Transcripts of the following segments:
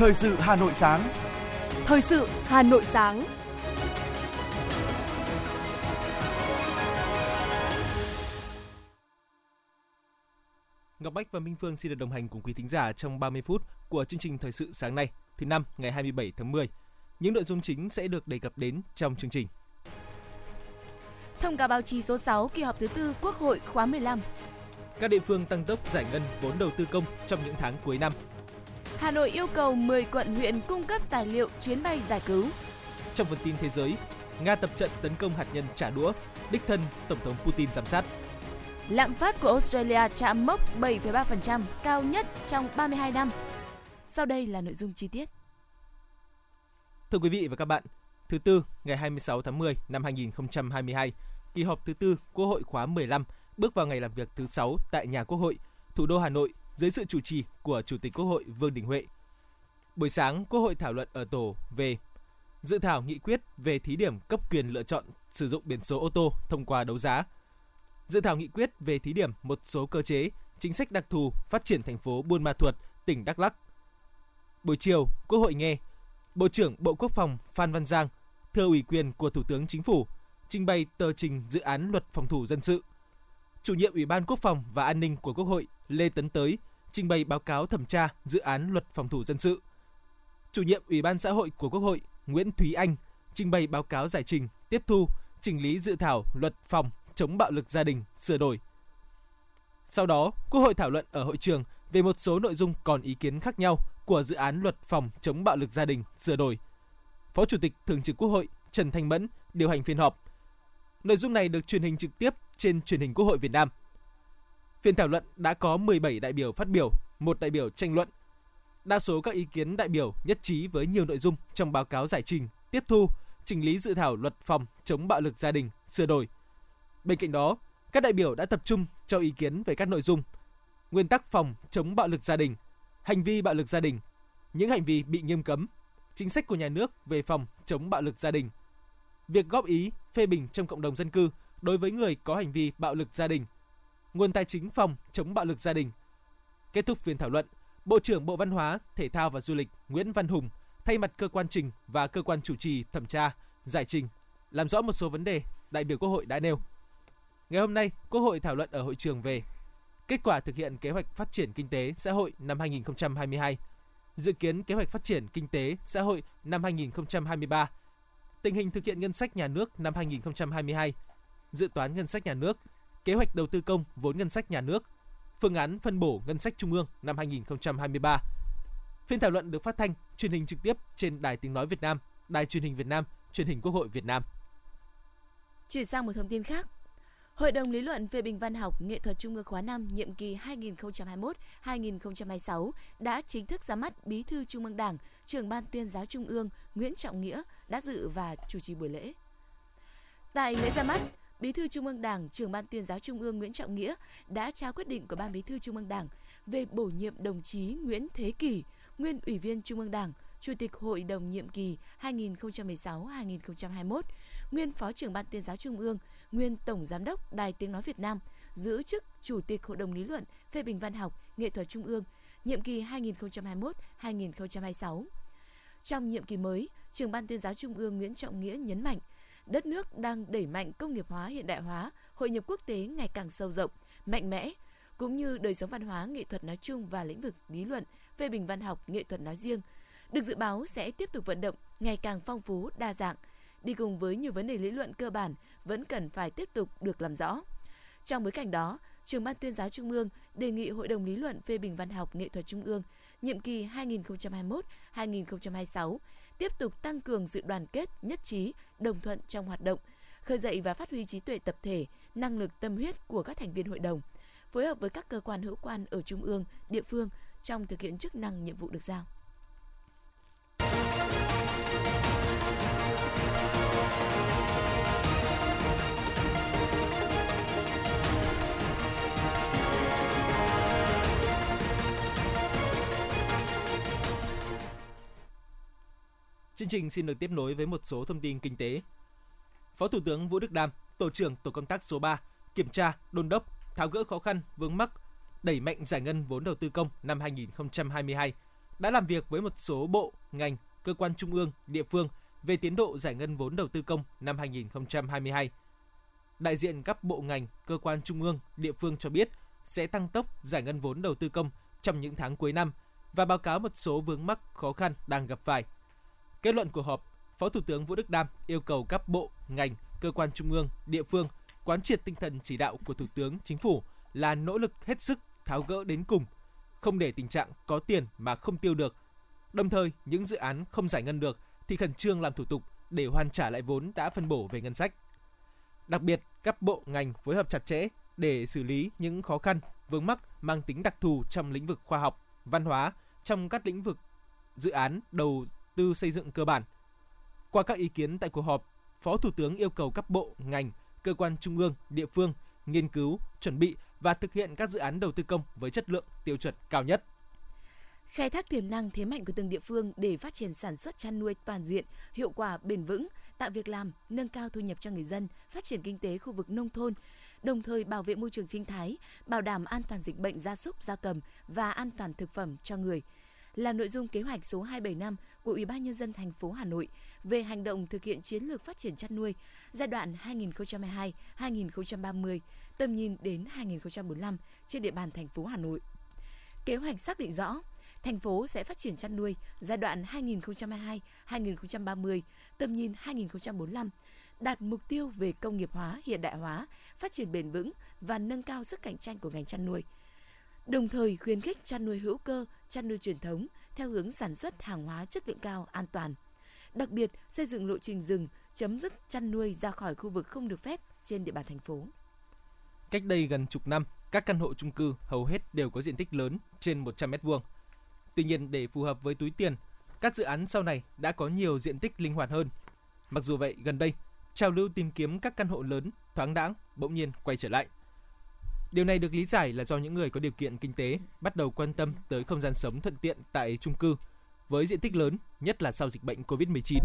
Thời sự Hà Nội sáng. Thời sự Hà Nội sáng. Ngọc Bách và Minh Phương xin được đồng hành cùng quý thính giả trong 30 phút của chương trình Thời sự sáng nay, thứ năm ngày 27 tháng 10. Những nội dung chính sẽ được đề cập đến trong chương trình. Thông cáo báo chí số 6 kỳ họp thứ tư Quốc hội khóa 15. Các địa phương tăng tốc giải ngân vốn đầu tư công trong những tháng cuối năm. Hà Nội yêu cầu 10 quận huyện cung cấp tài liệu chuyến bay giải cứu. Trong phần tin thế giới, Nga tập trận tấn công hạt nhân trả đũa, đích thân Tổng thống Putin giám sát. Lạm phát của Australia chạm mốc 7,3%, cao nhất trong 32 năm. Sau đây là nội dung chi tiết. Thưa quý vị và các bạn, thứ tư ngày 26 tháng 10 năm 2022, kỳ họp thứ tư Quốc hội khóa 15 bước vào ngày làm việc thứ 6 tại nhà Quốc hội, thủ đô Hà Nội dưới sự chủ trì của Chủ tịch Quốc hội Vương Đình Huệ. Buổi sáng, Quốc hội thảo luận ở tổ về dự thảo nghị quyết về thí điểm cấp quyền lựa chọn sử dụng biển số ô tô thông qua đấu giá. Dự thảo nghị quyết về thí điểm một số cơ chế, chính sách đặc thù phát triển thành phố Buôn Ma Thuột, tỉnh Đắk Lắk. Buổi chiều, Quốc hội nghe Bộ trưởng Bộ Quốc phòng Phan Văn Giang thưa ủy quyền của Thủ tướng Chính phủ trình bày tờ trình dự án luật phòng thủ dân sự. Chủ nhiệm Ủy ban Quốc phòng và An ninh của Quốc hội Lê Tấn Tới trình bày báo cáo thẩm tra dự án luật phòng thủ dân sự. Chủ nhiệm Ủy ban xã hội của Quốc hội Nguyễn Thúy Anh trình bày báo cáo giải trình, tiếp thu, chỉnh lý dự thảo luật phòng chống bạo lực gia đình sửa đổi. Sau đó, Quốc hội thảo luận ở hội trường về một số nội dung còn ý kiến khác nhau của dự án luật phòng chống bạo lực gia đình sửa đổi. Phó Chủ tịch Thường trực Quốc hội Trần Thanh Mẫn điều hành phiên họp. Nội dung này được truyền hình trực tiếp trên truyền hình Quốc hội Việt Nam. Phiên thảo luận đã có 17 đại biểu phát biểu, một đại biểu tranh luận. Đa số các ý kiến đại biểu nhất trí với nhiều nội dung trong báo cáo giải trình, tiếp thu, chỉnh lý dự thảo luật phòng chống bạo lực gia đình sửa đổi. Bên cạnh đó, các đại biểu đã tập trung cho ý kiến về các nội dung nguyên tắc phòng chống bạo lực gia đình, hành vi bạo lực gia đình, những hành vi bị nghiêm cấm, chính sách của nhà nước về phòng chống bạo lực gia đình, việc góp ý, phê bình trong cộng đồng dân cư đối với người có hành vi bạo lực gia đình, nguồn tài chính phòng chống bạo lực gia đình. Kết thúc phiên thảo luận, Bộ trưởng Bộ Văn hóa, Thể thao và Du lịch Nguyễn Văn Hùng thay mặt cơ quan trình và cơ quan chủ trì thẩm tra, giải trình, làm rõ một số vấn đề đại biểu Quốc hội đã nêu. Ngày hôm nay, Quốc hội thảo luận ở hội trường về kết quả thực hiện kế hoạch phát triển kinh tế xã hội năm 2022, dự kiến kế hoạch phát triển kinh tế xã hội năm 2023, tình hình thực hiện ngân sách nhà nước năm 2022, dự toán ngân sách nhà nước, kế hoạch đầu tư công vốn ngân sách nhà nước, phương án phân bổ ngân sách trung ương năm 2023. Phiên thảo luận được phát thanh, truyền hình trực tiếp trên Đài Tiếng Nói Việt Nam, Đài Truyền hình Việt Nam, Truyền hình Quốc hội Việt Nam. Chuyển sang một thông tin khác, Hội đồng lý luận phê bình văn học nghệ thuật Trung ương khóa 5 nhiệm kỳ 2021-2026 đã chính thức ra mắt Bí thư Trung ương Đảng, trưởng ban tuyên giáo Trung ương Nguyễn Trọng Nghĩa đã dự và chủ trì buổi lễ. Tại lễ ra mắt, Bí thư Trung ương Đảng, trưởng ban tuyên giáo Trung ương Nguyễn Trọng Nghĩa đã trao quyết định của Ban Bí thư Trung ương Đảng về bổ nhiệm đồng chí Nguyễn Thế Kỷ, nguyên Ủy viên Trung ương Đảng, Chủ tịch Hội đồng nhiệm kỳ 2016-2021, nguyên Phó trưởng Ban tuyên giáo Trung ương, nguyên Tổng Giám đốc Đài Tiếng Nói Việt Nam, giữ chức Chủ tịch Hội đồng lý luận phê bình văn học nghệ thuật Trung ương, nhiệm kỳ 2021-2026. Trong nhiệm kỳ mới, trưởng Ban tuyên giáo Trung ương Nguyễn Trọng Nghĩa nhấn mạnh, đất nước đang đẩy mạnh công nghiệp hóa hiện đại hóa, hội nhập quốc tế ngày càng sâu rộng, mạnh mẽ, cũng như đời sống văn hóa nghệ thuật nói chung và lĩnh vực lý luận, phê bình văn học nghệ thuật nói riêng, được dự báo sẽ tiếp tục vận động ngày càng phong phú, đa dạng, đi cùng với nhiều vấn đề lý luận cơ bản vẫn cần phải tiếp tục được làm rõ. Trong bối cảnh đó, Trường ban tuyên giáo Trung ương đề nghị Hội đồng lý luận phê bình văn học nghệ thuật Trung ương nhiệm kỳ 2021-2026 tiếp tục tăng cường sự đoàn kết, nhất trí, đồng thuận trong hoạt động, khơi dậy và phát huy trí tuệ tập thể, năng lực tâm huyết của các thành viên hội đồng, phối hợp với các cơ quan hữu quan ở trung ương, địa phương trong thực hiện chức năng nhiệm vụ được giao. Chương trình xin được tiếp nối với một số thông tin kinh tế. Phó Thủ tướng Vũ Đức Đam, Tổ trưởng Tổ công tác số 3, kiểm tra, đôn đốc, tháo gỡ khó khăn, vướng mắc, đẩy mạnh giải ngân vốn đầu tư công năm 2022, đã làm việc với một số bộ, ngành, cơ quan trung ương, địa phương về tiến độ giải ngân vốn đầu tư công năm 2022. Đại diện các bộ ngành, cơ quan trung ương, địa phương cho biết sẽ tăng tốc giải ngân vốn đầu tư công trong những tháng cuối năm và báo cáo một số vướng mắc khó khăn đang gặp phải. Kết luận cuộc họp, Phó Thủ tướng Vũ Đức Đam yêu cầu các bộ, ngành, cơ quan trung ương, địa phương quán triệt tinh thần chỉ đạo của Thủ tướng Chính phủ là nỗ lực hết sức tháo gỡ đến cùng, không để tình trạng có tiền mà không tiêu được. Đồng thời, những dự án không giải ngân được thì khẩn trương làm thủ tục để hoàn trả lại vốn đã phân bổ về ngân sách. Đặc biệt, các bộ ngành phối hợp chặt chẽ để xử lý những khó khăn, vướng mắc mang tính đặc thù trong lĩnh vực khoa học, văn hóa, trong các lĩnh vực dự án đầu tư xây dựng cơ bản. Qua các ý kiến tại cuộc họp, Phó Thủ tướng yêu cầu các bộ, ngành, cơ quan trung ương, địa phương nghiên cứu, chuẩn bị và thực hiện các dự án đầu tư công với chất lượng tiêu chuẩn cao nhất. Khai thác tiềm năng thế mạnh của từng địa phương để phát triển sản xuất chăn nuôi toàn diện, hiệu quả bền vững, tạo việc làm, nâng cao thu nhập cho người dân, phát triển kinh tế khu vực nông thôn, đồng thời bảo vệ môi trường sinh thái, bảo đảm an toàn dịch bệnh gia súc, gia cầm và an toàn thực phẩm cho người là nội dung kế hoạch số 275 của Ủy ban nhân dân thành phố Hà Nội về hành động thực hiện chiến lược phát triển chăn nuôi giai đoạn 2022-2030, tầm nhìn đến 2045 trên địa bàn thành phố Hà Nội. Kế hoạch xác định rõ thành phố sẽ phát triển chăn nuôi giai đoạn 2022-2030, tầm nhìn 2045, đạt mục tiêu về công nghiệp hóa, hiện đại hóa, phát triển bền vững và nâng cao sức cạnh tranh của ngành chăn nuôi. Đồng thời khuyến khích chăn nuôi hữu cơ, chăn nuôi truyền thống theo hướng sản xuất hàng hóa chất lượng cao, an toàn. Đặc biệt, xây dựng lộ trình rừng, chấm dứt chăn nuôi ra khỏi khu vực không được phép trên địa bàn thành phố. Cách đây gần chục năm, các căn hộ chung cư hầu hết đều có diện tích lớn trên 100 m2. Tuy nhiên để phù hợp với túi tiền, các dự án sau này đã có nhiều diện tích linh hoạt hơn. Mặc dù vậy, gần đây, trào lưu tìm kiếm các căn hộ lớn, thoáng đãng bỗng nhiên quay trở lại. Điều này được lý giải là do những người có điều kiện kinh tế bắt đầu quan tâm tới không gian sống thuận tiện tại chung cư với diện tích lớn, nhất là sau dịch bệnh Covid-19.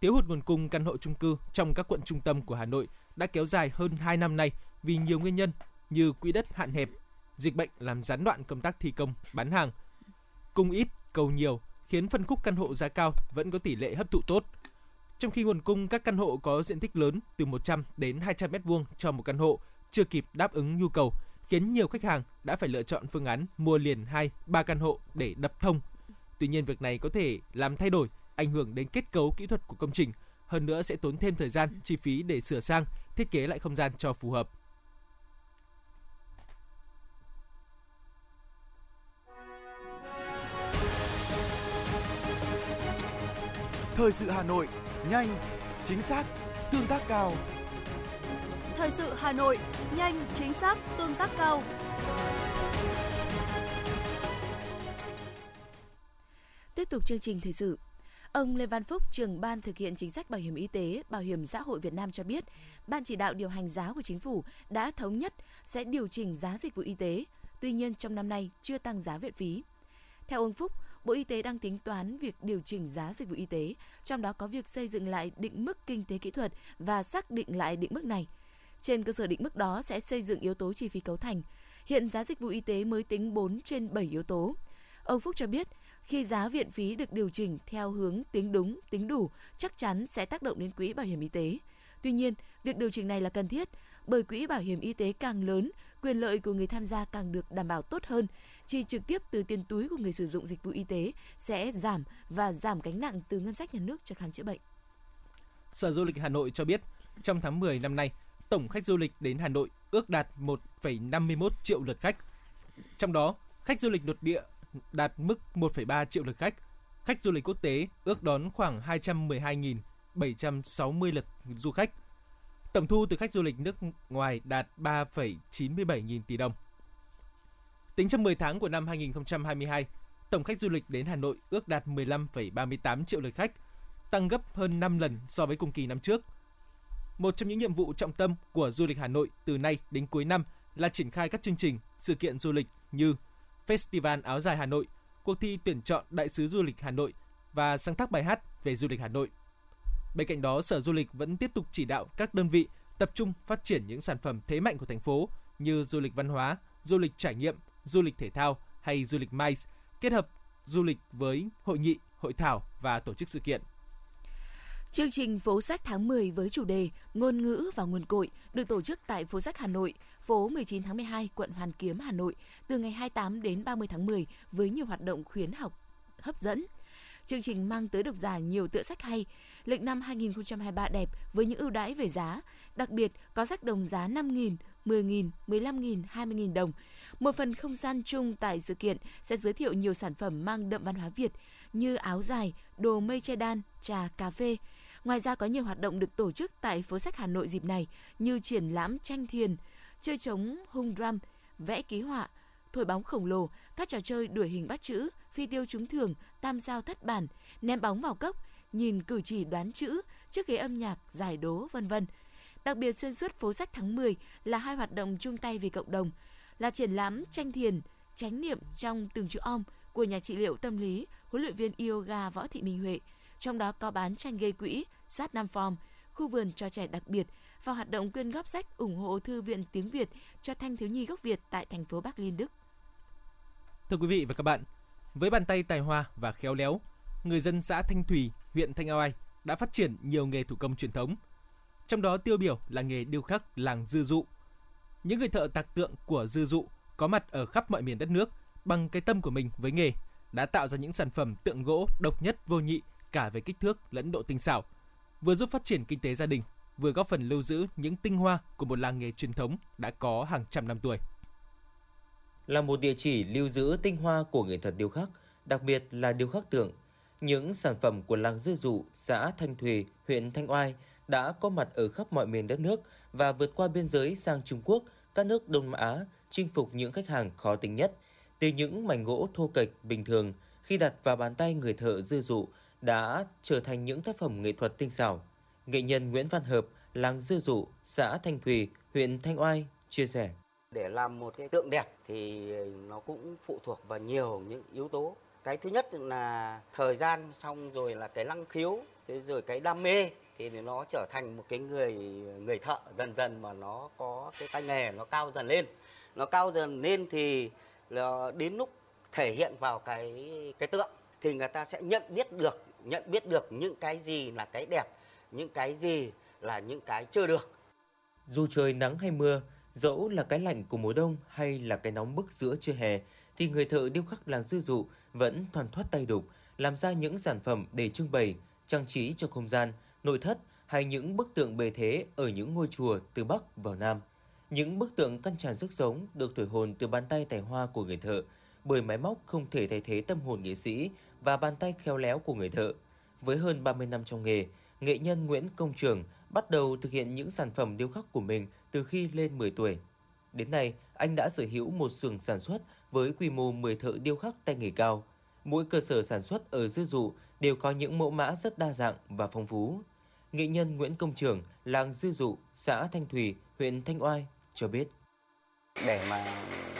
Thiếu hụt nguồn cung căn hộ chung cư trong các quận trung tâm của Hà Nội đã kéo dài hơn 2 năm nay vì nhiều nguyên nhân như quỹ đất hạn hẹp, dịch bệnh làm gián đoạn công tác thi công, bán hàng. Cung ít, cầu nhiều khiến phân khúc căn hộ giá cao vẫn có tỷ lệ hấp thụ tốt. Trong khi nguồn cung các căn hộ có diện tích lớn từ 100 đến 200 m2 cho một căn hộ chưa kịp đáp ứng nhu cầu, khiến nhiều khách hàng đã phải lựa chọn phương án mua liền 2, 3 căn hộ để đập thông. Tuy nhiên việc này có thể làm thay đổi, ảnh hưởng đến kết cấu kỹ thuật của công trình, hơn nữa sẽ tốn thêm thời gian, chi phí để sửa sang, thiết kế lại không gian cho phù hợp. Thời sự Hà Nội, nhanh, chính xác, tương tác cao. Thời sự Hà Nội, nhanh, chính xác, tương tác cao. Tiếp tục chương trình thời sự. Ông Lê Văn Phúc, trưởng ban thực hiện chính sách bảo hiểm y tế, bảo hiểm xã hội Việt Nam cho biết, ban chỉ đạo điều hành giá của chính phủ đã thống nhất sẽ điều chỉnh giá dịch vụ y tế. Tuy nhiên trong năm nay chưa tăng giá viện phí. Theo ông Phúc, Bộ Y tế đang tính toán việc điều chỉnh giá dịch vụ y tế, trong đó có việc xây dựng lại định mức kinh tế kỹ thuật và xác định lại định mức này. Trên cơ sở định mức đó sẽ xây dựng yếu tố chi phí cấu thành. Hiện giá dịch vụ y tế mới tính 4 trên 7 yếu tố. Ông Phúc cho biết, khi giá viện phí được điều chỉnh theo hướng tính đúng, tính đủ, chắc chắn sẽ tác động đến quỹ bảo hiểm y tế. Tuy nhiên, việc điều chỉnh này là cần thiết bởi quỹ bảo hiểm y tế càng lớn, quyền lợi của người tham gia càng được đảm bảo tốt hơn. Chi trực tiếp từ tiền túi của người sử dụng dịch vụ y tế sẽ giảm và giảm gánh nặng từ ngân sách nhà nước cho khám chữa bệnh. Sở Du lịch Hà Nội cho biết, trong tháng 10 năm nay, tổng khách du lịch đến Hà Nội ước đạt 1,51 triệu lượt khách. Trong đó, khách du lịch nội địa đạt mức 1,3 triệu lượt khách. Khách du lịch quốc tế ước đón khoảng 212.760 lượt du khách. Tổng thu từ khách du lịch nước ngoài đạt 3,97 nghìn tỷ đồng. Tính trong 10 tháng của năm 2022, tổng khách du lịch đến Hà Nội ước đạt 15,38 triệu lượt khách, tăng gấp hơn 5 lần so với cùng kỳ năm trước – một trong những nhiệm vụ trọng tâm của du lịch Hà Nội từ nay đến cuối năm là triển khai các chương trình, sự kiện du lịch như Festival áo dài Hà Nội, cuộc thi tuyển chọn đại sứ du lịch Hà Nội và sáng tác bài hát về du lịch Hà Nội. Bên cạnh đó, Sở Du lịch vẫn tiếp tục chỉ đạo các đơn vị tập trung phát triển những sản phẩm thế mạnh của thành phố như du lịch văn hóa, du lịch trải nghiệm, du lịch thể thao hay du lịch MICE, kết hợp du lịch với hội nghị, hội thảo và tổ chức sự kiện. Chương trình Phố sách tháng 10 với chủ đề Ngôn ngữ và nguồn cội được tổ chức tại Phố sách Hà Nội, phố 19 tháng 12, quận Hoàn Kiếm, Hà Nội từ ngày 28 đến 30 tháng 10 với nhiều hoạt động khuyến học hấp dẫn. Chương trình mang tới độc giả nhiều tựa sách hay, lịch năm 2023 đẹp với những ưu đãi về giá, đặc biệt có sách đồng giá 5.000, 10.000, 15.000, 20.000 đồng. Một phần không gian chung tại sự kiện sẽ giới thiệu nhiều sản phẩm mang đậm văn hóa Việt như áo dài, đồ mây che đan, trà, cà phê. Ngoài ra có nhiều hoạt động được tổ chức tại phố sách Hà Nội dịp này như triển lãm tranh thiền, chơi trống hung drum, vẽ ký họa, thổi bóng khổng lồ, các trò chơi đuổi hình bắt chữ, phi tiêu trúng thưởng, tam sao thất bản, ném bóng vào cốc, nhìn cử chỉ đoán chữ, chiếc ghế âm nhạc, giải đố, vân vân. Đặc biệt xuyên suốt phố sách tháng 10 là hai hoạt động chung tay vì cộng đồng, là triển lãm tranh thiền, chánh niệm trong từng chữ om của nhà trị liệu tâm lý, huấn luyện viên yoga Võ Thị Minh Huệ. Trong đó có bán tranh gây quỹ, sát Nam Form, khu vườn cho trẻ đặc biệt và hoạt động quyên góp sách ủng hộ Thư viện tiếng Việt cho thanh thiếu nhi gốc Việt tại thành phố Bắc Linh, Đức. Thưa quý vị và các bạn, với bàn tay tài hoa và khéo léo, người dân xã Thanh Thủy, huyện Thanh Oai đã phát triển nhiều nghề thủ công truyền thống. Trong đó tiêu biểu là nghề điêu khắc làng Dư Dụ. Những người thợ tạc tượng của Dư Dụ có mặt ở khắp mọi miền đất nước bằng cái tâm của mình với nghề đã tạo ra những sản phẩm tượng gỗ độc nhất vô nhị cả về kích thước lẫn độ tinh xảo, vừa giúp phát triển kinh tế gia đình, vừa góp phần lưu giữ những tinh hoa của một làng nghề truyền thống đã có hàng trăm năm tuổi. Là một địa chỉ lưu giữ tinh hoa của nghệ thuật điêu khắc, đặc biệt là điêu khắc tượng, những sản phẩm của làng Dư Dụ, xã Thanh Thùy, huyện Thanh Oai đã có mặt ở khắp mọi miền đất nước và vượt qua biên giới sang Trung Quốc, các nước Đông Nam Á, chinh phục những khách hàng khó tính nhất. Từ những mảnh gỗ thô kệch bình thường, khi đặt vào bàn tay người thợ Dư Dụ đã trở thành những tác phẩm nghệ thuật tinh xảo. Nghệ nhân Nguyễn Văn Hợp, làng Dư Dụ, xã Thanh Thủy, huyện Thanh Oai chia sẻ. Để làm một cái tượng đẹp thì nó cũng phụ thuộc vào nhiều những yếu tố. Cái thứ nhất là thời gian xong rồi là cái năng khiếu, thế rồi cái đam mê thì nó trở thành một cái người người thợ dần dần mà nó có cái tay nghề nó cao dần lên. Nó cao dần lên thì là đến lúc thể hiện vào cái cái tượng thì người ta sẽ nhận biết được nhận biết được những cái gì là cái đẹp, những cái gì là những cái chưa được. Dù trời nắng hay mưa, dẫu là cái lạnh của mùa đông hay là cái nóng bức giữa trưa hè, thì người thợ điêu khắc làng dư dụ vẫn thoăn thoát tay đục, làm ra những sản phẩm để trưng bày, trang trí cho không gian, nội thất hay những bức tượng bề thế ở những ngôi chùa từ bắc vào nam. Những bức tượng căn tràn sức sống được thổi hồn từ bàn tay tài hoa của người thợ, bởi máy móc không thể thay thế tâm hồn nghệ sĩ và bàn tay khéo léo của người thợ. Với hơn 30 năm trong nghề, nghệ nhân Nguyễn Công Trường bắt đầu thực hiện những sản phẩm điêu khắc của mình từ khi lên 10 tuổi. Đến nay, anh đã sở hữu một xưởng sản xuất với quy mô 10 thợ điêu khắc tay nghề cao. Mỗi cơ sở sản xuất ở Dư Dụ đều có những mẫu mã rất đa dạng và phong phú. Nghệ nhân Nguyễn Công Trường, làng Dư Dụ, xã Thanh Thủy, huyện Thanh Oai cho biết. Để mà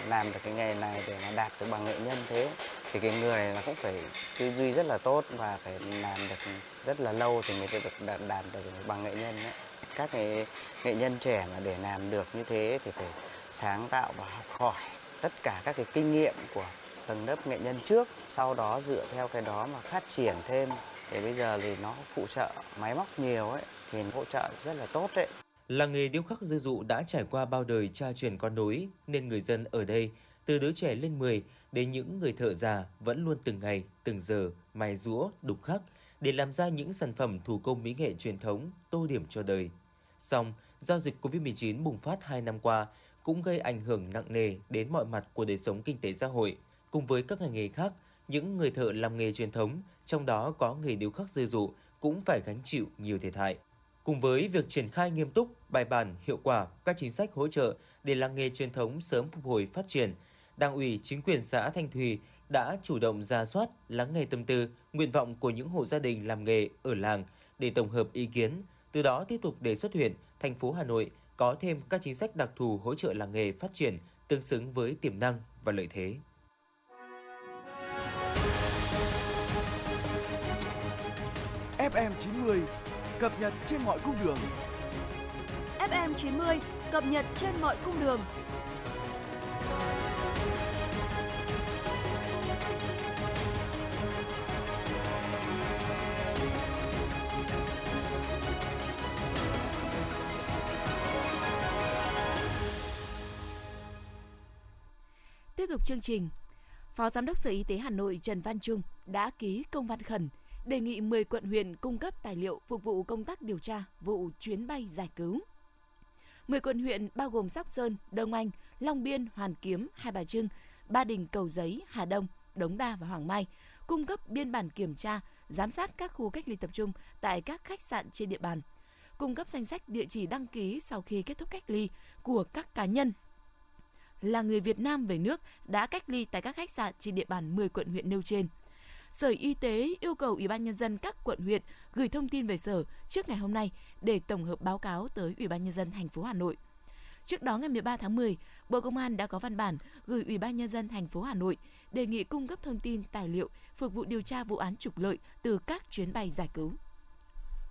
làm được cái nghề này để mà đạt được bằng nghệ nhân thế thì cái người là cũng phải tư duy rất là tốt và phải làm được rất là lâu thì mới được đạt, đạt được bằng nghệ nhân ấy. các nghệ, nghệ nhân trẻ mà để làm được như thế thì phải sáng tạo và học hỏi tất cả các cái kinh nghiệm của tầng lớp nghệ nhân trước sau đó dựa theo cái đó mà phát triển thêm thì bây giờ thì nó phụ trợ máy móc nhiều ấy thì hỗ trợ rất là tốt đấy Làng nghề điêu khắc dư dụ đã trải qua bao đời cha truyền con nối nên người dân ở đây từ đứa trẻ lên 10 đến những người thợ già vẫn luôn từng ngày, từng giờ mài rũa, đục khắc để làm ra những sản phẩm thủ công mỹ nghệ truyền thống tô điểm cho đời. Song, do dịch Covid-19 bùng phát 2 năm qua cũng gây ảnh hưởng nặng nề đến mọi mặt của đời sống kinh tế xã hội. Cùng với các ngành nghề khác, những người thợ làm nghề truyền thống, trong đó có nghề điêu khắc dư dụ, cũng phải gánh chịu nhiều thiệt hại. Cùng với việc triển khai nghiêm túc, bài bản, hiệu quả các chính sách hỗ trợ để làng nghề truyền thống sớm phục hồi phát triển, Đảng ủy chính quyền xã Thanh Thùy đã chủ động ra soát, lắng nghe tâm tư, nguyện vọng của những hộ gia đình làm nghề ở làng để tổng hợp ý kiến, từ đó tiếp tục đề xuất huyện, thành phố Hà Nội có thêm các chính sách đặc thù hỗ trợ làng nghề phát triển tương xứng với tiềm năng và lợi thế. FM 90 cập nhật trên mọi cung đường. FM 90 cập nhật trên mọi cung đường. Tiếp tục chương trình, Phó Giám đốc Sở Y tế Hà Nội Trần Văn Trung đã ký công văn khẩn đề nghị 10 quận huyện cung cấp tài liệu phục vụ công tác điều tra vụ chuyến bay giải cứu. 10 quận huyện bao gồm Sóc Sơn, Đông Anh, Long Biên, Hoàn Kiếm, Hai Bà Trưng, Ba Đình, Cầu Giấy, Hà Đông, Đống Đa và Hoàng Mai cung cấp biên bản kiểm tra, giám sát các khu cách ly tập trung tại các khách sạn trên địa bàn, cung cấp danh sách địa chỉ đăng ký sau khi kết thúc cách ly của các cá nhân là người Việt Nam về nước đã cách ly tại các khách sạn trên địa bàn 10 quận huyện nêu trên. Sở Y tế yêu cầu Ủy ban nhân dân các quận huyện gửi thông tin về sở trước ngày hôm nay để tổng hợp báo cáo tới Ủy ban nhân dân thành phố Hà Nội. Trước đó ngày 13 tháng 10, Bộ Công an đã có văn bản gửi Ủy ban nhân dân thành phố Hà Nội đề nghị cung cấp thông tin tài liệu phục vụ điều tra vụ án trục lợi từ các chuyến bay giải cứu.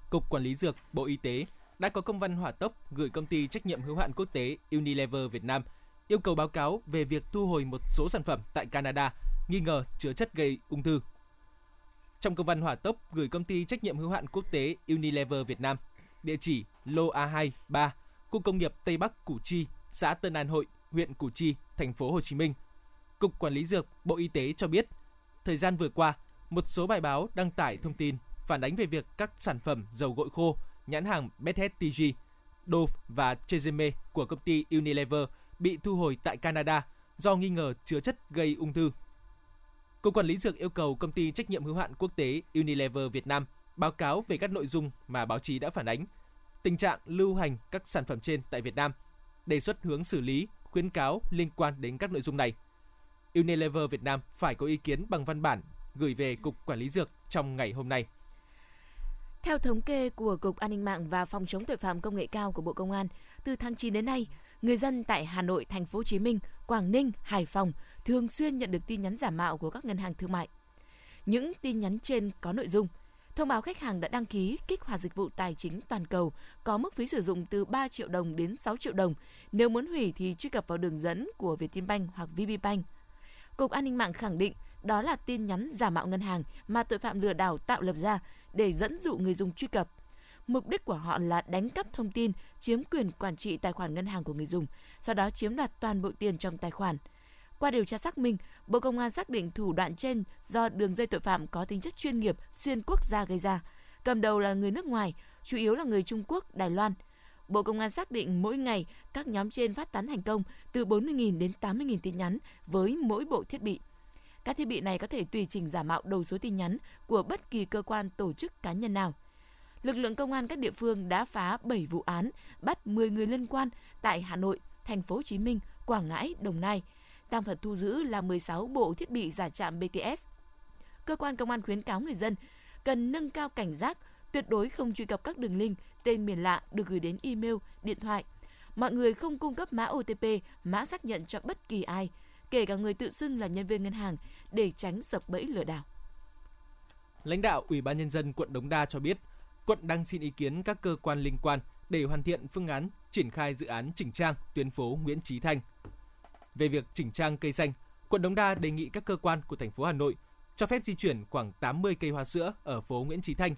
Cục Quản lý dược, Bộ Y tế đã có công văn hỏa tốc gửi công ty trách nhiệm hữu hạn quốc tế Unilever Việt Nam yêu cầu báo cáo về việc thu hồi một số sản phẩm tại Canada nghi ngờ chứa chất gây ung thư. Trong công văn hỏa tốc gửi công ty trách nhiệm hữu hạn quốc tế Unilever Việt Nam, địa chỉ lô A2 3, khu công nghiệp Tây Bắc Củ Chi, xã Tân An Hội, huyện Củ Chi, thành phố Hồ Chí Minh. Cục Quản lý dược, Bộ Y tế cho biết, thời gian vừa qua, một số bài báo đăng tải thông tin phản ánh về việc các sản phẩm dầu gội khô nhãn hàng BHTG, Dove và Tresemme của công ty Unilever bị thu hồi tại Canada do nghi ngờ chứa chất gây ung thư. Cục Quản lý Dược yêu cầu công ty trách nhiệm hữu hạn quốc tế Unilever Việt Nam báo cáo về các nội dung mà báo chí đã phản ánh, tình trạng lưu hành các sản phẩm trên tại Việt Nam, đề xuất hướng xử lý, khuyến cáo liên quan đến các nội dung này. Unilever Việt Nam phải có ý kiến bằng văn bản gửi về Cục Quản lý Dược trong ngày hôm nay. Theo thống kê của Cục An ninh mạng và Phòng chống tội phạm công nghệ cao của Bộ Công an, từ tháng 9 đến nay, người dân tại Hà Nội, Thành phố Hồ Chí Minh, Quảng Ninh, Hải Phòng thường xuyên nhận được tin nhắn giả mạo của các ngân hàng thương mại. Những tin nhắn trên có nội dung thông báo khách hàng đã đăng ký kích hoạt dịch vụ tài chính toàn cầu có mức phí sử dụng từ 3 triệu đồng đến 6 triệu đồng. Nếu muốn hủy thì truy cập vào đường dẫn của Vietinbank hoặc VPBank. Cục An ninh mạng khẳng định đó là tin nhắn giả mạo ngân hàng mà tội phạm lừa đảo tạo lập ra để dẫn dụ người dùng truy cập. Mục đích của họ là đánh cắp thông tin, chiếm quyền quản trị tài khoản ngân hàng của người dùng, sau đó chiếm đoạt toàn bộ tiền trong tài khoản. Qua điều tra xác minh, Bộ Công an xác định thủ đoạn trên do đường dây tội phạm có tính chất chuyên nghiệp xuyên quốc gia gây ra. Cầm đầu là người nước ngoài, chủ yếu là người Trung Quốc, Đài Loan. Bộ Công an xác định mỗi ngày các nhóm trên phát tán thành công từ 40.000 đến 80.000 tin nhắn với mỗi bộ thiết bị. Các thiết bị này có thể tùy chỉnh giả mạo đầu số tin nhắn của bất kỳ cơ quan tổ chức cá nhân nào. Lực lượng công an các địa phương đã phá 7 vụ án, bắt 10 người liên quan tại Hà Nội, Thành phố Hồ Chí Minh, Quảng Ngãi, Đồng Nai. Tăng vật thu giữ là 16 bộ thiết bị giả trạm BTS. Cơ quan công an khuyến cáo người dân cần nâng cao cảnh giác, tuyệt đối không truy cập các đường link, tên miền lạ được gửi đến email, điện thoại. Mọi người không cung cấp mã OTP, mã xác nhận cho bất kỳ ai, kể cả người tự xưng là nhân viên ngân hàng để tránh sập bẫy lừa đảo. Lãnh đạo Ủy ban nhân dân quận Đống Đa cho biết, quận đang xin ý kiến các cơ quan liên quan để hoàn thiện phương án triển khai dự án chỉnh trang tuyến phố Nguyễn Chí Thanh. Về việc chỉnh trang cây xanh, quận Đống Đa đề nghị các cơ quan của thành phố Hà Nội cho phép di chuyển khoảng 80 cây hoa sữa ở phố Nguyễn Chí Thanh,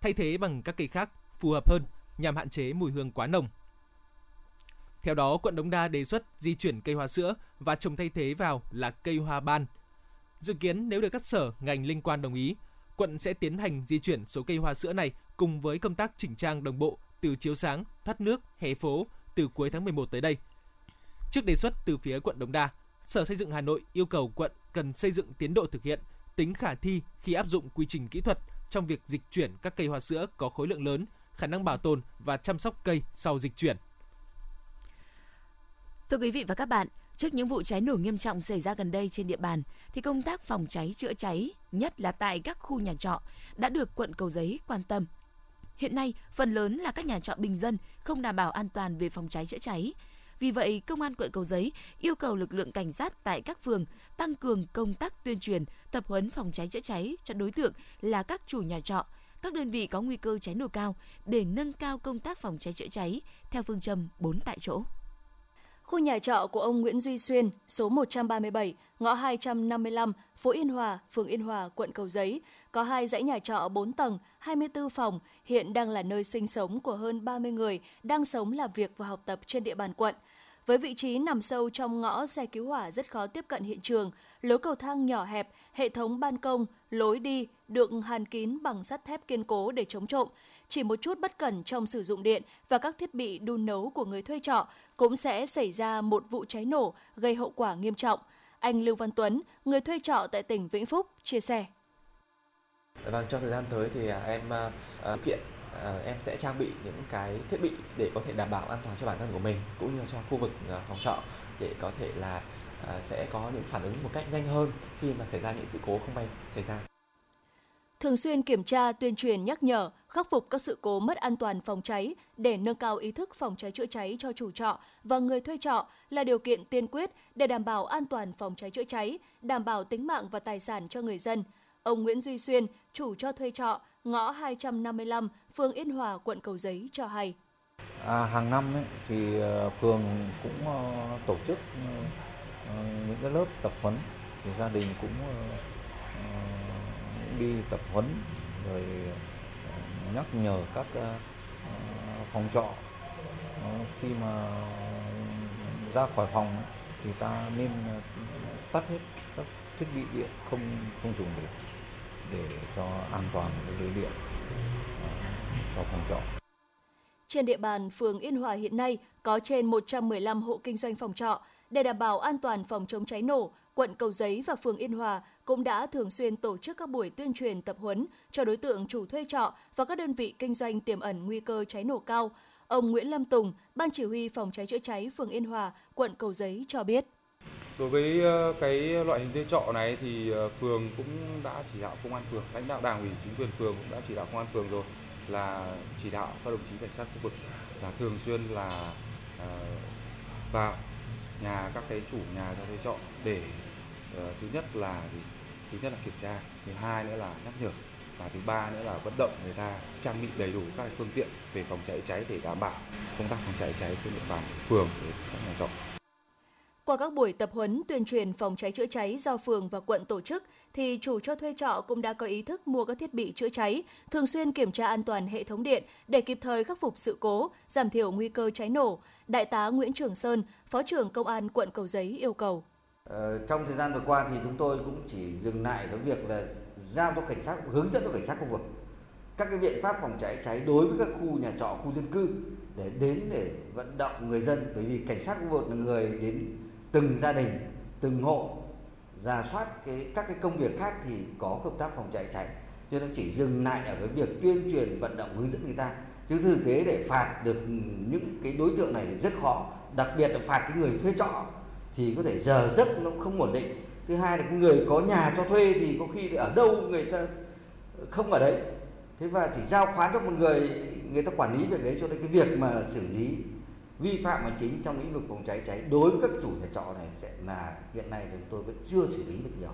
thay thế bằng các cây khác phù hợp hơn nhằm hạn chế mùi hương quá nồng. Theo đó, quận Đống Đa đề xuất di chuyển cây hoa sữa và trồng thay thế vào là cây hoa ban. Dự kiến nếu được các sở ngành liên quan đồng ý, quận sẽ tiến hành di chuyển số cây hoa sữa này cùng với công tác chỉnh trang đồng bộ từ chiếu sáng, thoát nước, hè phố từ cuối tháng 11 tới đây. Trước đề xuất từ phía quận Đống Đa, Sở Xây dựng Hà Nội yêu cầu quận cần xây dựng tiến độ thực hiện, tính khả thi khi áp dụng quy trình kỹ thuật trong việc dịch chuyển các cây hoa sữa có khối lượng lớn, khả năng bảo tồn và chăm sóc cây sau dịch chuyển. Thưa quý vị và các bạn, trước những vụ cháy nổ nghiêm trọng xảy ra gần đây trên địa bàn, thì công tác phòng cháy chữa cháy, nhất là tại các khu nhà trọ, đã được quận Cầu Giấy quan tâm. Hiện nay, phần lớn là các nhà trọ bình dân không đảm bảo an toàn về phòng cháy chữa cháy. Vì vậy, Công an quận Cầu Giấy yêu cầu lực lượng cảnh sát tại các phường tăng cường công tác tuyên truyền, tập huấn phòng cháy chữa cháy cho đối tượng là các chủ nhà trọ, các đơn vị có nguy cơ cháy nổ cao để nâng cao công tác phòng cháy chữa cháy theo phương châm 4 tại chỗ. Khu nhà trọ của ông Nguyễn Duy Xuyên, số 137, ngõ 255, phố Yên Hòa, phường Yên Hòa, quận Cầu Giấy, có hai dãy nhà trọ 4 tầng, 24 phòng, hiện đang là nơi sinh sống của hơn 30 người đang sống làm việc và học tập trên địa bàn quận. Với vị trí nằm sâu trong ngõ xe cứu hỏa rất khó tiếp cận hiện trường, lối cầu thang nhỏ hẹp, hệ thống ban công, lối đi được hàn kín bằng sắt thép kiên cố để chống trộm. Chỉ một chút bất cẩn trong sử dụng điện và các thiết bị đun nấu của người thuê trọ cũng sẽ xảy ra một vụ cháy nổ gây hậu quả nghiêm trọng. Anh Lưu Văn Tuấn, người thuê trọ tại tỉnh Vĩnh Phúc, chia sẻ. Vâng, trong thời gian tới thì à, em uh, kiện uh, em sẽ trang bị những cái thiết bị để có thể đảm bảo an toàn cho bản thân của mình cũng như cho khu vực uh, phòng trọ để có thể là uh, sẽ có những phản ứng một cách nhanh hơn khi mà xảy ra những sự cố không may xảy ra. Thường xuyên kiểm tra, tuyên truyền, nhắc nhở, khắc phục các sự cố mất an toàn phòng cháy để nâng cao ý thức phòng cháy chữa cháy cho chủ trọ và người thuê trọ là điều kiện tiên quyết để đảm bảo an toàn phòng cháy chữa cháy, đảm bảo tính mạng và tài sản cho người dân. Ông Nguyễn Duy Xuyên, chủ cho thuê trọ, ngõ 255, phường Yên Hòa, quận Cầu Giấy cho hay. À, hàng năm ấy, thì ờ, phường cũng ờ, tổ chức ờ, những cái lớp tập huấn thì gia đình cũng đi tập huấn rồi ờ, nhắc nhở các ờ, phòng trọ ờ, khi mà ra khỏi phòng thì ta nên tắt hết các thiết bị điện không không dùng để để cho an toàn lưới điện cho phòng trọ. Trên địa bàn phường Yên Hòa hiện nay có trên 115 hộ kinh doanh phòng trọ. Để đảm bảo an toàn phòng chống cháy nổ, quận Cầu Giấy và phường Yên Hòa cũng đã thường xuyên tổ chức các buổi tuyên truyền tập huấn cho đối tượng chủ thuê trọ và các đơn vị kinh doanh tiềm ẩn nguy cơ cháy nổ cao. Ông Nguyễn Lâm Tùng, Ban Chỉ huy Phòng cháy chữa cháy phường Yên Hòa, quận Cầu Giấy cho biết. Đối với ờ, cái loại hình thuê trọ này thì ờ, phường cũng đã chỉ đạo công an phường, lãnh đạo đảng ủy chính quyền phường cũng đã chỉ đạo công an phường rồi là chỉ đạo các đồng chí cảnh sát khu vực là thường xuyên là ờ, vào nhà các cái chủ nhà cho thuê trọ để Ờ, thứ nhất là gì? thứ nhất là kiểm tra, thứ hai nữa là nhắc nhở và thứ ba nữa là vận động người ta trang bị đầy đủ các phương tiện về phòng cháy cháy để đảm bảo công tác phòng cháy cháy trên địa bàn phường để các nhà trọ. Qua các buổi tập huấn tuyên truyền phòng cháy chữa cháy do phường và quận tổ chức, thì chủ cho thuê trọ cũng đã có ý thức mua các thiết bị chữa cháy, thường xuyên kiểm tra an toàn hệ thống điện để kịp thời khắc phục sự cố, giảm thiểu nguy cơ cháy nổ. Đại tá Nguyễn Trường Sơn, Phó trưởng Công an quận Cầu Giấy yêu cầu. Ờ, trong thời gian vừa qua thì chúng tôi cũng chỉ dừng lại cái việc là giao cho cảnh sát hướng dẫn cho cảnh sát khu vực. Các cái biện pháp phòng cháy cháy đối với các khu nhà trọ khu dân cư để đến để vận động người dân. Bởi vì cảnh sát khu vực là người đến từng gia đình từng hộ ra soát cái các cái công việc khác thì có công tác phòng cháy cháy. Cho nên chỉ dừng lại ở cái việc tuyên truyền vận động hướng dẫn người ta. Chứ thực tế để phạt được những cái đối tượng này rất khó. Đặc biệt là phạt cái người thuê trọ thì có thể giờ giấc nó không ổn định thứ hai là cái người có nhà cho thuê thì có khi ở đâu người ta không ở đấy thế và chỉ giao khoán cho một người người ta quản lý việc đấy cho nên cái việc mà xử lý vi phạm hành chính trong lĩnh vực phòng cháy cháy đối với các chủ nhà trọ này sẽ là hiện nay thì tôi vẫn chưa xử lý được nhiều.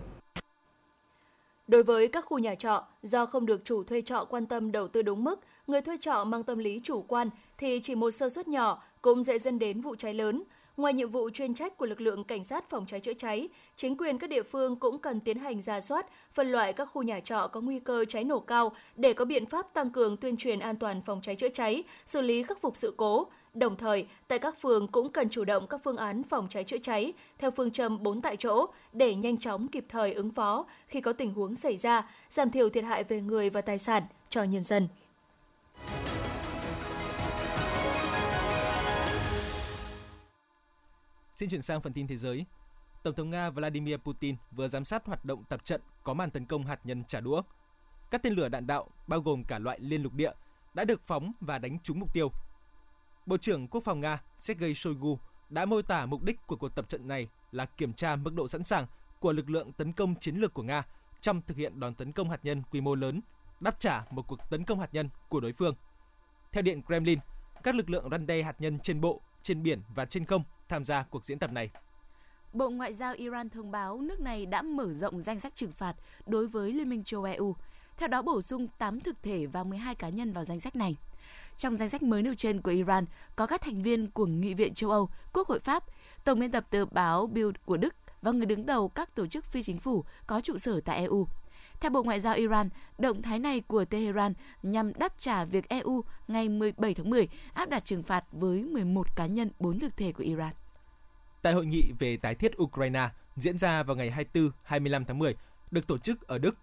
Đối với các khu nhà trọ, do không được chủ thuê trọ quan tâm đầu tư đúng mức, người thuê trọ mang tâm lý chủ quan thì chỉ một sơ suất nhỏ cũng dễ dẫn đến vụ cháy lớn. Ngoài nhiệm vụ chuyên trách của lực lượng cảnh sát phòng cháy chữa cháy, chính quyền các địa phương cũng cần tiến hành ra soát, phân loại các khu nhà trọ có nguy cơ cháy nổ cao để có biện pháp tăng cường tuyên truyền an toàn phòng cháy chữa cháy, xử lý khắc phục sự cố, Đồng thời, tại các phường cũng cần chủ động các phương án phòng cháy chữa cháy theo phương châm 4 tại chỗ để nhanh chóng kịp thời ứng phó khi có tình huống xảy ra, giảm thiểu thiệt hại về người và tài sản cho nhân dân. Xin chuyển sang phần tin thế giới. Tổng thống Nga Vladimir Putin vừa giám sát hoạt động tập trận có màn tấn công hạt nhân trả đũa. Các tên lửa đạn đạo, bao gồm cả loại liên lục địa, đã được phóng và đánh trúng mục tiêu Bộ trưởng Quốc phòng Nga Sergei Shoigu đã mô tả mục đích của cuộc tập trận này là kiểm tra mức độ sẵn sàng của lực lượng tấn công chiến lược của Nga trong thực hiện đòn tấn công hạt nhân quy mô lớn, đáp trả một cuộc tấn công hạt nhân của đối phương. Theo Điện Kremlin, các lực lượng răn đe hạt nhân trên bộ, trên biển và trên không tham gia cuộc diễn tập này. Bộ Ngoại giao Iran thông báo nước này đã mở rộng danh sách trừng phạt đối với Liên minh châu EU, theo đó bổ sung 8 thực thể và 12 cá nhân vào danh sách này. Trong danh sách mới nêu trên của Iran có các thành viên của Nghị viện châu Âu, Quốc hội Pháp, Tổng biên tập tờ báo Bild của Đức và người đứng đầu các tổ chức phi chính phủ có trụ sở tại EU. Theo Bộ Ngoại giao Iran, động thái này của Tehran nhằm đáp trả việc EU ngày 17 tháng 10 áp đặt trừng phạt với 11 cá nhân, 4 thực thể của Iran. Tại hội nghị về tái thiết Ukraine diễn ra vào ngày 24-25 tháng 10 được tổ chức ở Đức,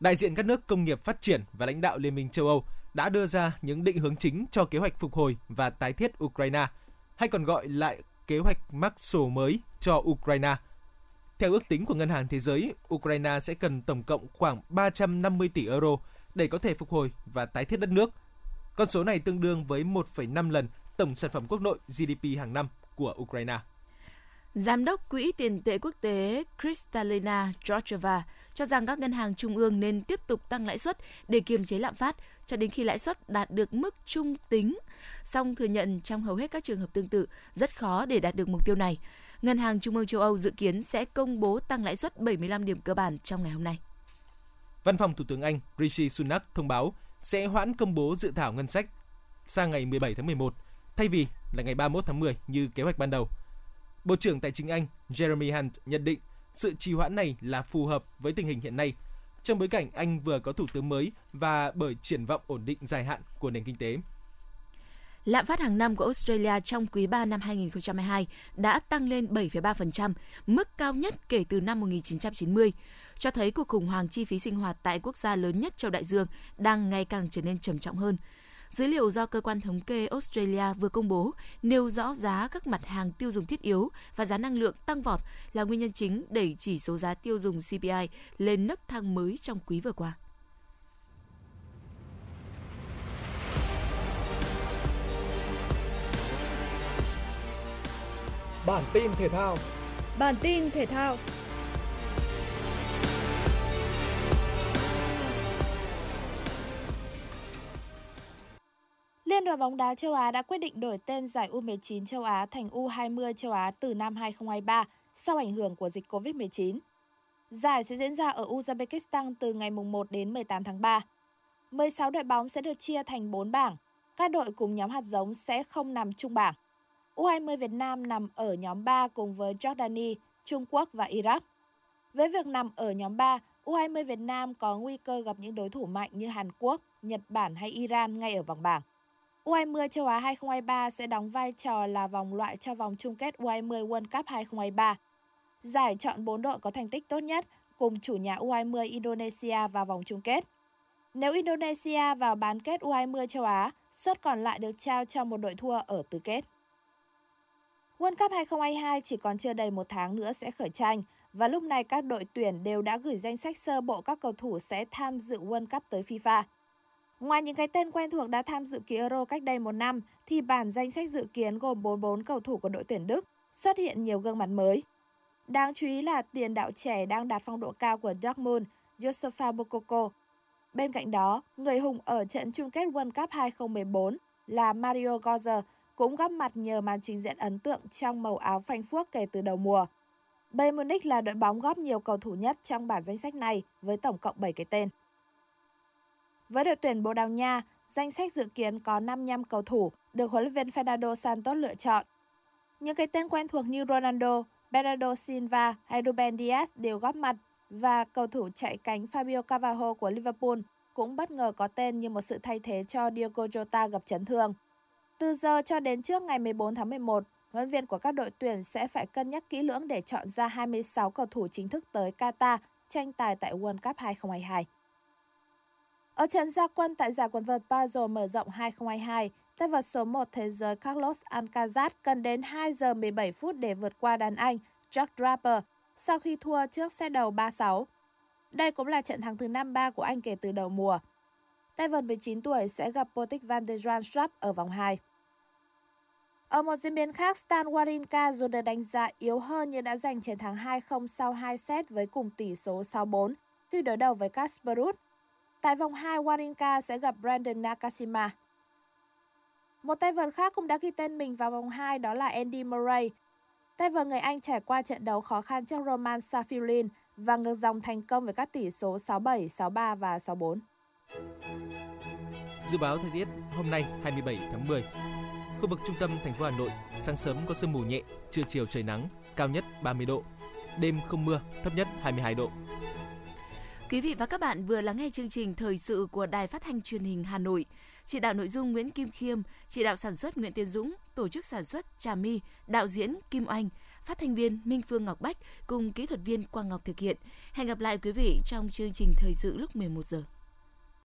đại diện các nước công nghiệp phát triển và lãnh đạo Liên minh châu Âu đã đưa ra những định hướng chính cho kế hoạch phục hồi và tái thiết Ukraine, hay còn gọi lại kế hoạch Marshall mới cho Ukraine. Theo ước tính của Ngân hàng Thế giới, Ukraine sẽ cần tổng cộng khoảng 350 tỷ euro để có thể phục hồi và tái thiết đất nước. Con số này tương đương với 1,5 lần tổng sản phẩm quốc nội GDP hàng năm của Ukraine. Giám đốc Quỹ tiền tệ quốc tế Kristalina Georgieva cho rằng các ngân hàng trung ương nên tiếp tục tăng lãi suất để kiềm chế lạm phát cho đến khi lãi suất đạt được mức trung tính. Song thừa nhận trong hầu hết các trường hợp tương tự, rất khó để đạt được mục tiêu này. Ngân hàng Trung ương châu Âu dự kiến sẽ công bố tăng lãi suất 75 điểm cơ bản trong ngày hôm nay. Văn phòng Thủ tướng Anh Rishi Sunak thông báo sẽ hoãn công bố dự thảo ngân sách sang ngày 17 tháng 11 thay vì là ngày 31 tháng 10 như kế hoạch ban đầu. Bộ trưởng Tài chính Anh Jeremy Hunt nhận định sự trì hoãn này là phù hợp với tình hình hiện nay, trong bối cảnh Anh vừa có thủ tướng mới và bởi triển vọng ổn định dài hạn của nền kinh tế. Lạm phát hàng năm của Australia trong quý 3 năm 2022 đã tăng lên 7,3%, mức cao nhất kể từ năm 1990, cho thấy cuộc khủng hoảng chi phí sinh hoạt tại quốc gia lớn nhất châu Đại Dương đang ngày càng trở nên trầm trọng hơn. Dữ liệu do cơ quan thống kê Australia vừa công bố nêu rõ giá các mặt hàng tiêu dùng thiết yếu và giá năng lượng tăng vọt là nguyên nhân chính đẩy chỉ số giá tiêu dùng CPI lên nấc thang mới trong quý vừa qua. Bản tin thể thao. Bản tin thể thao. Liên đoàn bóng đá châu Á đã quyết định đổi tên giải U19 châu Á thành U20 châu Á từ năm 2023 sau ảnh hưởng của dịch COVID-19. Giải sẽ diễn ra ở Uzbekistan từ ngày 1 đến 18 tháng 3. 16 đội bóng sẽ được chia thành 4 bảng. Các đội cùng nhóm hạt giống sẽ không nằm chung bảng. U20 Việt Nam nằm ở nhóm 3 cùng với Jordani, Trung Quốc và Iraq. Với việc nằm ở nhóm 3, U20 Việt Nam có nguy cơ gặp những đối thủ mạnh như Hàn Quốc, Nhật Bản hay Iran ngay ở vòng bảng. U20 châu Á 2023 sẽ đóng vai trò là vòng loại cho vòng chung kết U20 World Cup 2023. Giải chọn 4 đội có thành tích tốt nhất cùng chủ nhà U20 Indonesia vào vòng chung kết. Nếu Indonesia vào bán kết U20 châu Á, suất còn lại được trao cho một đội thua ở tứ kết. World Cup 2022 chỉ còn chưa đầy một tháng nữa sẽ khởi tranh và lúc này các đội tuyển đều đã gửi danh sách sơ bộ các cầu thủ sẽ tham dự World Cup tới FIFA. Ngoài những cái tên quen thuộc đã tham dự kỳ Euro cách đây một năm, thì bản danh sách dự kiến gồm 44 cầu thủ của đội tuyển Đức xuất hiện nhiều gương mặt mới. Đáng chú ý là tiền đạo trẻ đang đạt phong độ cao của Dortmund, Josefa Bokoko. Bên cạnh đó, người hùng ở trận chung kết World Cup 2014 là Mario Götze cũng góp mặt nhờ màn trình diễn ấn tượng trong màu áo Frankfurt kể từ đầu mùa. Bayern Munich là đội bóng góp nhiều cầu thủ nhất trong bản danh sách này với tổng cộng 7 cái tên. Với đội tuyển Bồ Đào Nha, danh sách dự kiến có 55 cầu thủ được huấn luyện viên Fernando Santos lựa chọn. Những cái tên quen thuộc như Ronaldo, Bernardo Silva hay Ruben Dias đều góp mặt và cầu thủ chạy cánh Fabio Cavajo của Liverpool cũng bất ngờ có tên như một sự thay thế cho Diogo Jota gặp chấn thương. Từ giờ cho đến trước ngày 14 tháng 11, huấn luyện viên của các đội tuyển sẽ phải cân nhắc kỹ lưỡng để chọn ra 26 cầu thủ chính thức tới Qatar tranh tài tại World Cup 2022. Ở trận gia quân tại giải quần vợt Basel mở rộng 2022, tay vợt số 1 thế giới Carlos Alcaraz cần đến 2 giờ 17 phút để vượt qua đàn Anh Jack Draper sau khi thua trước set đầu 3-6. Đây cũng là trận thắng thứ 5-3 của anh kể từ đầu mùa. Tevin 19 tuổi sẽ gặp Potik van der Zandschap ở vòng 2. Ở một diễn biến khác, Stan Wawrinka dù được đánh giá yếu hơn nhưng đã giành chiến thắng 2-0 sau 2 set với cùng tỷ số 6-4 khi đối đầu với Kasper Ruud. Tại vòng 2, Wawrinka sẽ gặp Brandon Nakashima. Một tay vợt khác cũng đã ghi tên mình vào vòng 2 đó là Andy Murray. Tay vợt người Anh trải qua trận đấu khó khăn trước Roman Safiulin và ngược dòng thành công với các tỷ số 6-7, 6-3 và 6-4. Dự báo thời tiết hôm nay 27 tháng 10. Khu vực trung tâm thành phố Hà Nội, sáng sớm có sương mù nhẹ, trưa chiều trời nắng, cao nhất 30 độ. Đêm không mưa, thấp nhất 22 độ. Quý vị và các bạn vừa lắng nghe chương trình thời sự của Đài Phát thanh Truyền hình Hà Nội. Chỉ đạo nội dung Nguyễn Kim Khiêm, chỉ đạo sản xuất Nguyễn Tiến Dũng, tổ chức sản xuất Trà My, đạo diễn Kim Oanh, phát thanh viên Minh Phương Ngọc Bách cùng kỹ thuật viên Quang Ngọc thực hiện. Hẹn gặp lại quý vị trong chương trình thời sự lúc 11 giờ.